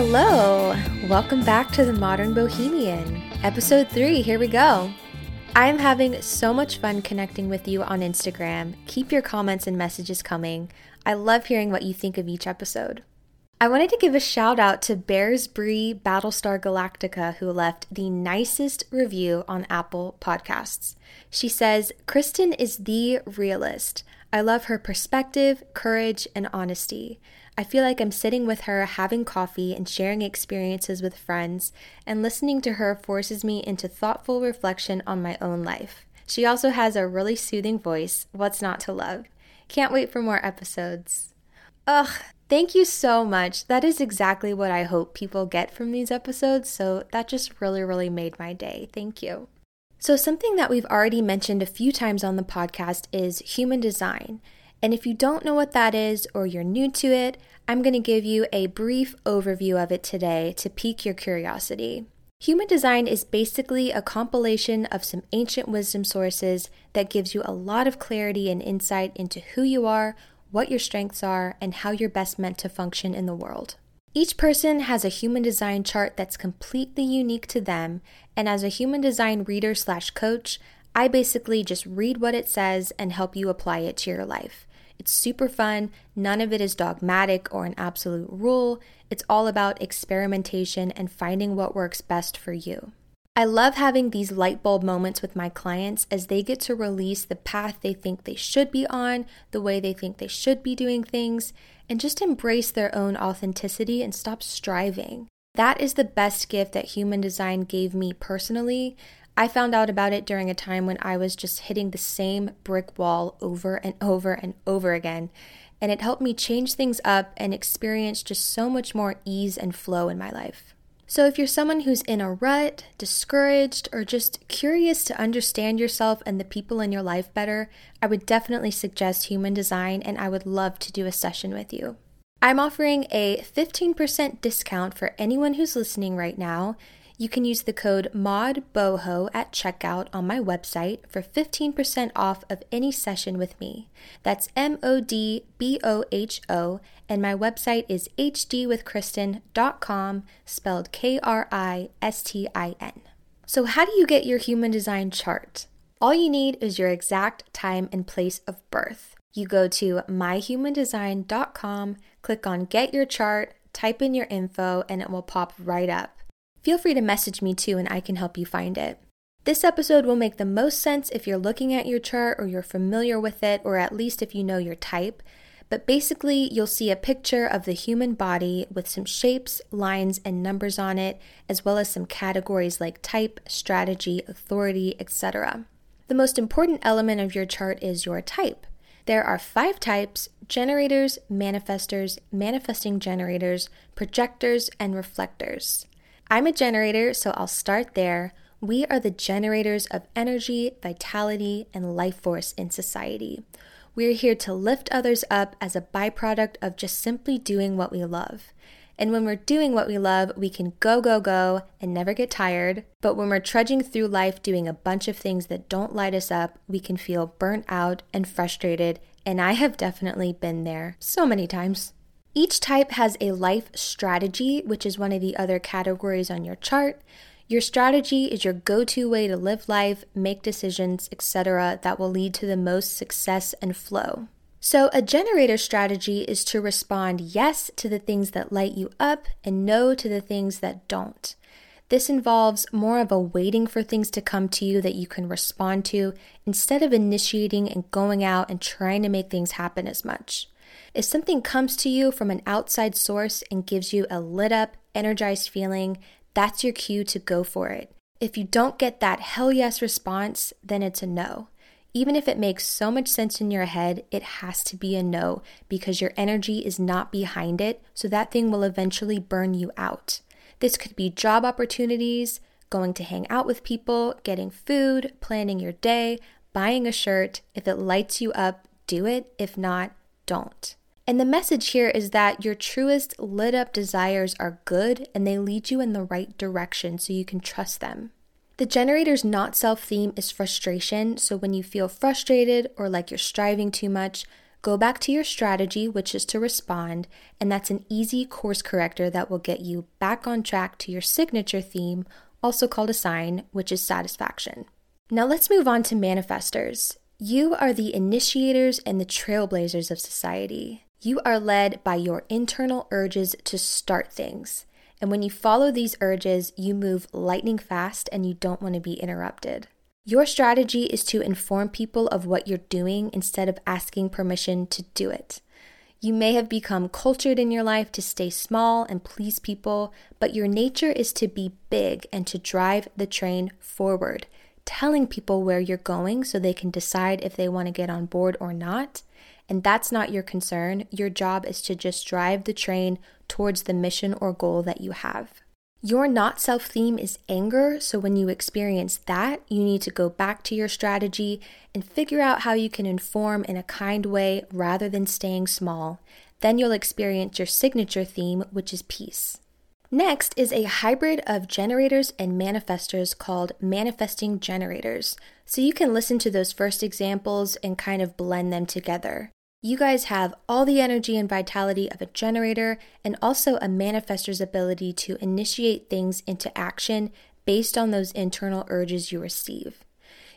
Hello! Welcome back to the Modern Bohemian. Episode 3, here we go. I'm having so much fun connecting with you on Instagram. Keep your comments and messages coming. I love hearing what you think of each episode. I wanted to give a shout out to Bears Bree Battlestar Galactica, who left the nicest review on Apple Podcasts. She says, Kristin is the realist. I love her perspective, courage, and honesty. I feel like I'm sitting with her, having coffee, and sharing experiences with friends, and listening to her forces me into thoughtful reflection on my own life. She also has a really soothing voice. What's not to love? Can't wait for more episodes. Ugh, thank you so much. That is exactly what I hope people get from these episodes, so that just really, really made my day. Thank you. So, something that we've already mentioned a few times on the podcast is human design. And if you don't know what that is or you're new to it, I'm going to give you a brief overview of it today to pique your curiosity. Human design is basically a compilation of some ancient wisdom sources that gives you a lot of clarity and insight into who you are, what your strengths are, and how you're best meant to function in the world. Each person has a human design chart that's completely unique to them, and as a human design reader slash coach, I basically just read what it says and help you apply it to your life. It's super fun. None of it is dogmatic or an absolute rule. It's all about experimentation and finding what works best for you. I love having these light bulb moments with my clients as they get to release the path they think they should be on, the way they think they should be doing things, and just embrace their own authenticity and stop striving. That is the best gift that human design gave me personally. I found out about it during a time when I was just hitting the same brick wall over and over and over again, and it helped me change things up and experience just so much more ease and flow in my life. So, if you're someone who's in a rut, discouraged, or just curious to understand yourself and the people in your life better, I would definitely suggest human design and I would love to do a session with you. I'm offering a 15% discount for anyone who's listening right now you can use the code MODBOHO at checkout on my website for 15% off of any session with me. That's M O D B O H O, and my website is hdwithkristin.com, spelled K R I S T I N. So, how do you get your human design chart? All you need is your exact time and place of birth. You go to myhumandesign.com, click on Get Your Chart, type in your info, and it will pop right up. Feel free to message me too, and I can help you find it. This episode will make the most sense if you're looking at your chart or you're familiar with it, or at least if you know your type. But basically, you'll see a picture of the human body with some shapes, lines, and numbers on it, as well as some categories like type, strategy, authority, etc. The most important element of your chart is your type. There are five types generators, manifestors, manifesting generators, projectors, and reflectors. I'm a generator, so I'll start there. We are the generators of energy, vitality, and life force in society. We're here to lift others up as a byproduct of just simply doing what we love. And when we're doing what we love, we can go, go, go and never get tired. But when we're trudging through life doing a bunch of things that don't light us up, we can feel burnt out and frustrated. And I have definitely been there so many times. Each type has a life strategy, which is one of the other categories on your chart. Your strategy is your go to way to live life, make decisions, etc., that will lead to the most success and flow. So, a generator strategy is to respond yes to the things that light you up and no to the things that don't. This involves more of a waiting for things to come to you that you can respond to instead of initiating and going out and trying to make things happen as much. If something comes to you from an outside source and gives you a lit up, energized feeling, that's your cue to go for it. If you don't get that hell yes response, then it's a no. Even if it makes so much sense in your head, it has to be a no because your energy is not behind it, so that thing will eventually burn you out. This could be job opportunities, going to hang out with people, getting food, planning your day, buying a shirt. If it lights you up, do it. If not, don't. And the message here is that your truest lit up desires are good and they lead you in the right direction so you can trust them. The generator's not self theme is frustration, so when you feel frustrated or like you're striving too much, Go back to your strategy, which is to respond, and that's an easy course corrector that will get you back on track to your signature theme, also called a sign, which is satisfaction. Now let's move on to manifestors. You are the initiators and the trailblazers of society. You are led by your internal urges to start things. And when you follow these urges, you move lightning fast and you don't want to be interrupted. Your strategy is to inform people of what you're doing instead of asking permission to do it. You may have become cultured in your life to stay small and please people, but your nature is to be big and to drive the train forward, telling people where you're going so they can decide if they want to get on board or not. And that's not your concern. Your job is to just drive the train towards the mission or goal that you have. Your not self theme is anger, so when you experience that, you need to go back to your strategy and figure out how you can inform in a kind way rather than staying small. Then you'll experience your signature theme, which is peace. Next is a hybrid of generators and manifestors called manifesting generators. So you can listen to those first examples and kind of blend them together. You guys have all the energy and vitality of a generator and also a manifestor's ability to initiate things into action based on those internal urges you receive.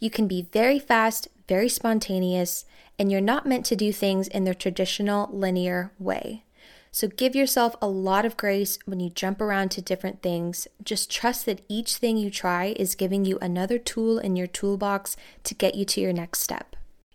You can be very fast, very spontaneous, and you're not meant to do things in the traditional linear way. So give yourself a lot of grace when you jump around to different things. Just trust that each thing you try is giving you another tool in your toolbox to get you to your next step.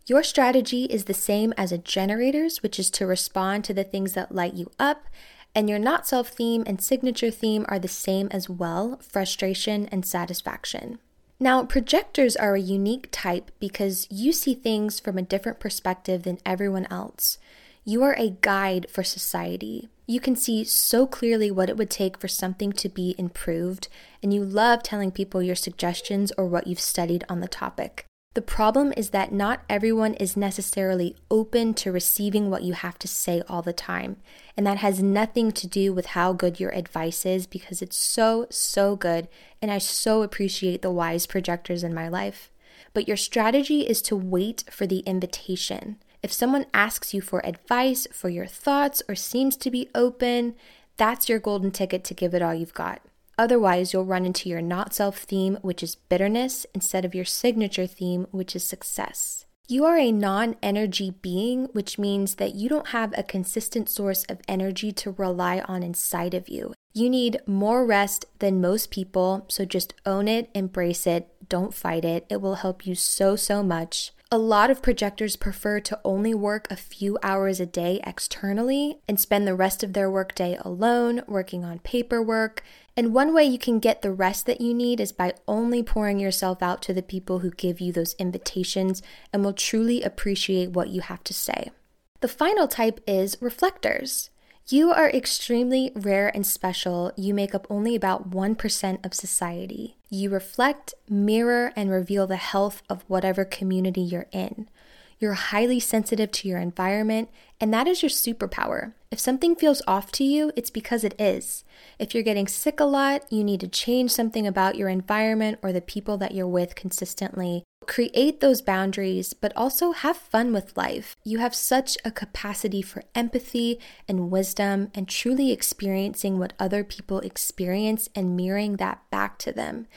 Your strategy is the same as a generator's, which is to respond to the things that light you up, and your not self theme and signature theme are the same as well frustration and satisfaction. Now, projectors are a unique type because you see things from a different perspective than everyone else. You are a guide for society. You can see so clearly what it would take for something to be improved, and you love telling people your suggestions or what you've studied on the topic. The problem is that not everyone is necessarily open to receiving what you have to say all the time. And that has nothing to do with how good your advice is because it's so, so good. And I so appreciate the wise projectors in my life. But your strategy is to wait for the invitation. If someone asks you for advice, for your thoughts, or seems to be open, that's your golden ticket to give it all you've got. Otherwise, you'll run into your not self theme, which is bitterness, instead of your signature theme, which is success. You are a non energy being, which means that you don't have a consistent source of energy to rely on inside of you. You need more rest than most people, so just own it, embrace it, don't fight it. It will help you so, so much. A lot of projectors prefer to only work a few hours a day externally and spend the rest of their workday alone, working on paperwork, and one way you can get the rest that you need is by only pouring yourself out to the people who give you those invitations and will truly appreciate what you have to say. The final type is reflectors. You are extremely rare and special. You make up only about 1% of society. You reflect, mirror, and reveal the health of whatever community you're in. You're highly sensitive to your environment, and that is your superpower. If something feels off to you, it's because it is. If you're getting sick a lot, you need to change something about your environment or the people that you're with consistently. Create those boundaries, but also have fun with life. You have such a capacity for empathy and wisdom and truly experiencing what other people experience and mirroring that back to them.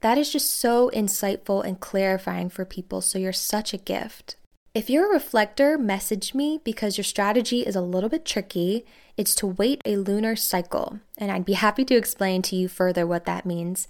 That is just so insightful and clarifying for people, so you're such a gift. If you're a reflector, message me because your strategy is a little bit tricky. It's to wait a lunar cycle, and I'd be happy to explain to you further what that means.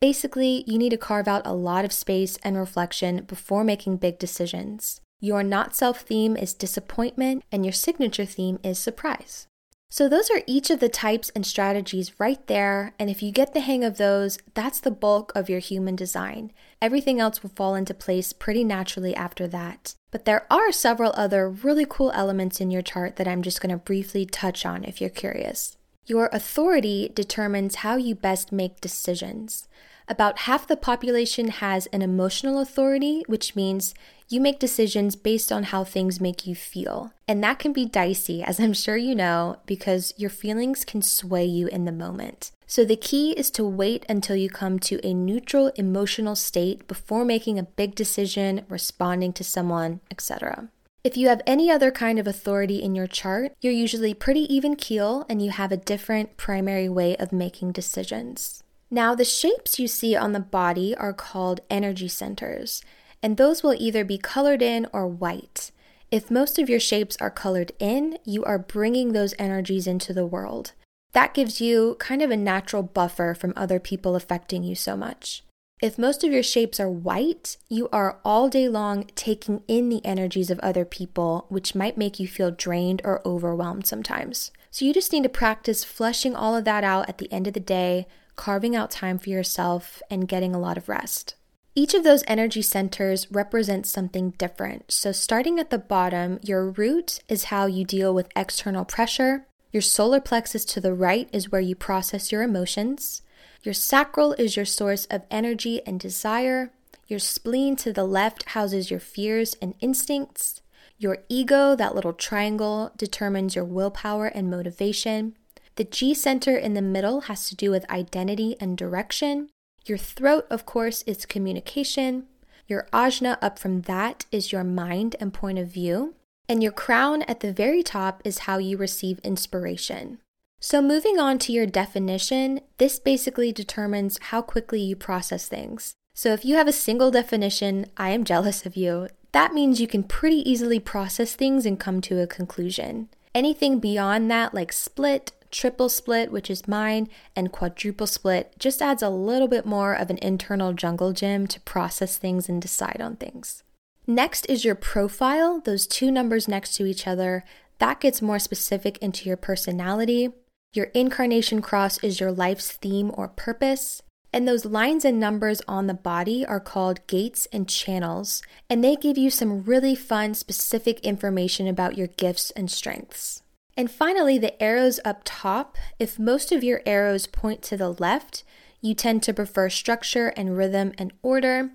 Basically, you need to carve out a lot of space and reflection before making big decisions. Your not self theme is disappointment, and your signature theme is surprise. So, those are each of the types and strategies right there. And if you get the hang of those, that's the bulk of your human design. Everything else will fall into place pretty naturally after that. But there are several other really cool elements in your chart that I'm just going to briefly touch on if you're curious. Your authority determines how you best make decisions. About half the population has an emotional authority, which means you make decisions based on how things make you feel. And that can be dicey, as I'm sure you know, because your feelings can sway you in the moment. So the key is to wait until you come to a neutral emotional state before making a big decision, responding to someone, etc. If you have any other kind of authority in your chart, you're usually pretty even keel and you have a different primary way of making decisions. Now, the shapes you see on the body are called energy centers, and those will either be colored in or white. If most of your shapes are colored in, you are bringing those energies into the world. That gives you kind of a natural buffer from other people affecting you so much. If most of your shapes are white, you are all day long taking in the energies of other people, which might make you feel drained or overwhelmed sometimes. So you just need to practice flushing all of that out at the end of the day, carving out time for yourself, and getting a lot of rest. Each of those energy centers represents something different. So, starting at the bottom, your root is how you deal with external pressure. Your solar plexus to the right is where you process your emotions. Your sacral is your source of energy and desire. Your spleen to the left houses your fears and instincts. Your ego, that little triangle, determines your willpower and motivation. The G center in the middle has to do with identity and direction. Your throat, of course, is communication. Your ajna up from that is your mind and point of view. And your crown at the very top is how you receive inspiration. So, moving on to your definition, this basically determines how quickly you process things. So, if you have a single definition, I am jealous of you, that means you can pretty easily process things and come to a conclusion. Anything beyond that, like split, triple split, which is mine, and quadruple split, just adds a little bit more of an internal jungle gym to process things and decide on things. Next is your profile, those two numbers next to each other. That gets more specific into your personality. Your incarnation cross is your life's theme or purpose. And those lines and numbers on the body are called gates and channels, and they give you some really fun, specific information about your gifts and strengths. And finally, the arrows up top. If most of your arrows point to the left, you tend to prefer structure and rhythm and order.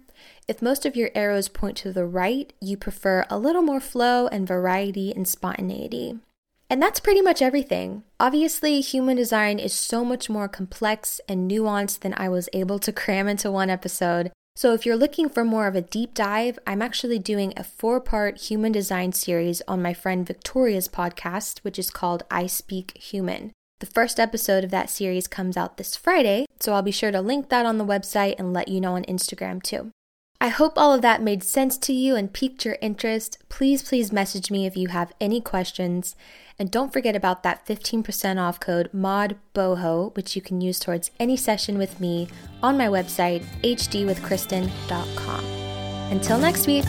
If most of your arrows point to the right, you prefer a little more flow and variety and spontaneity. And that's pretty much everything. Obviously, human design is so much more complex and nuanced than I was able to cram into one episode. So, if you're looking for more of a deep dive, I'm actually doing a four part human design series on my friend Victoria's podcast, which is called I Speak Human. The first episode of that series comes out this Friday, so I'll be sure to link that on the website and let you know on Instagram too. I hope all of that made sense to you and piqued your interest. Please, please message me if you have any questions. And don't forget about that 15% off code MODBOHO, which you can use towards any session with me on my website, hdwithkristin.com. Until next week.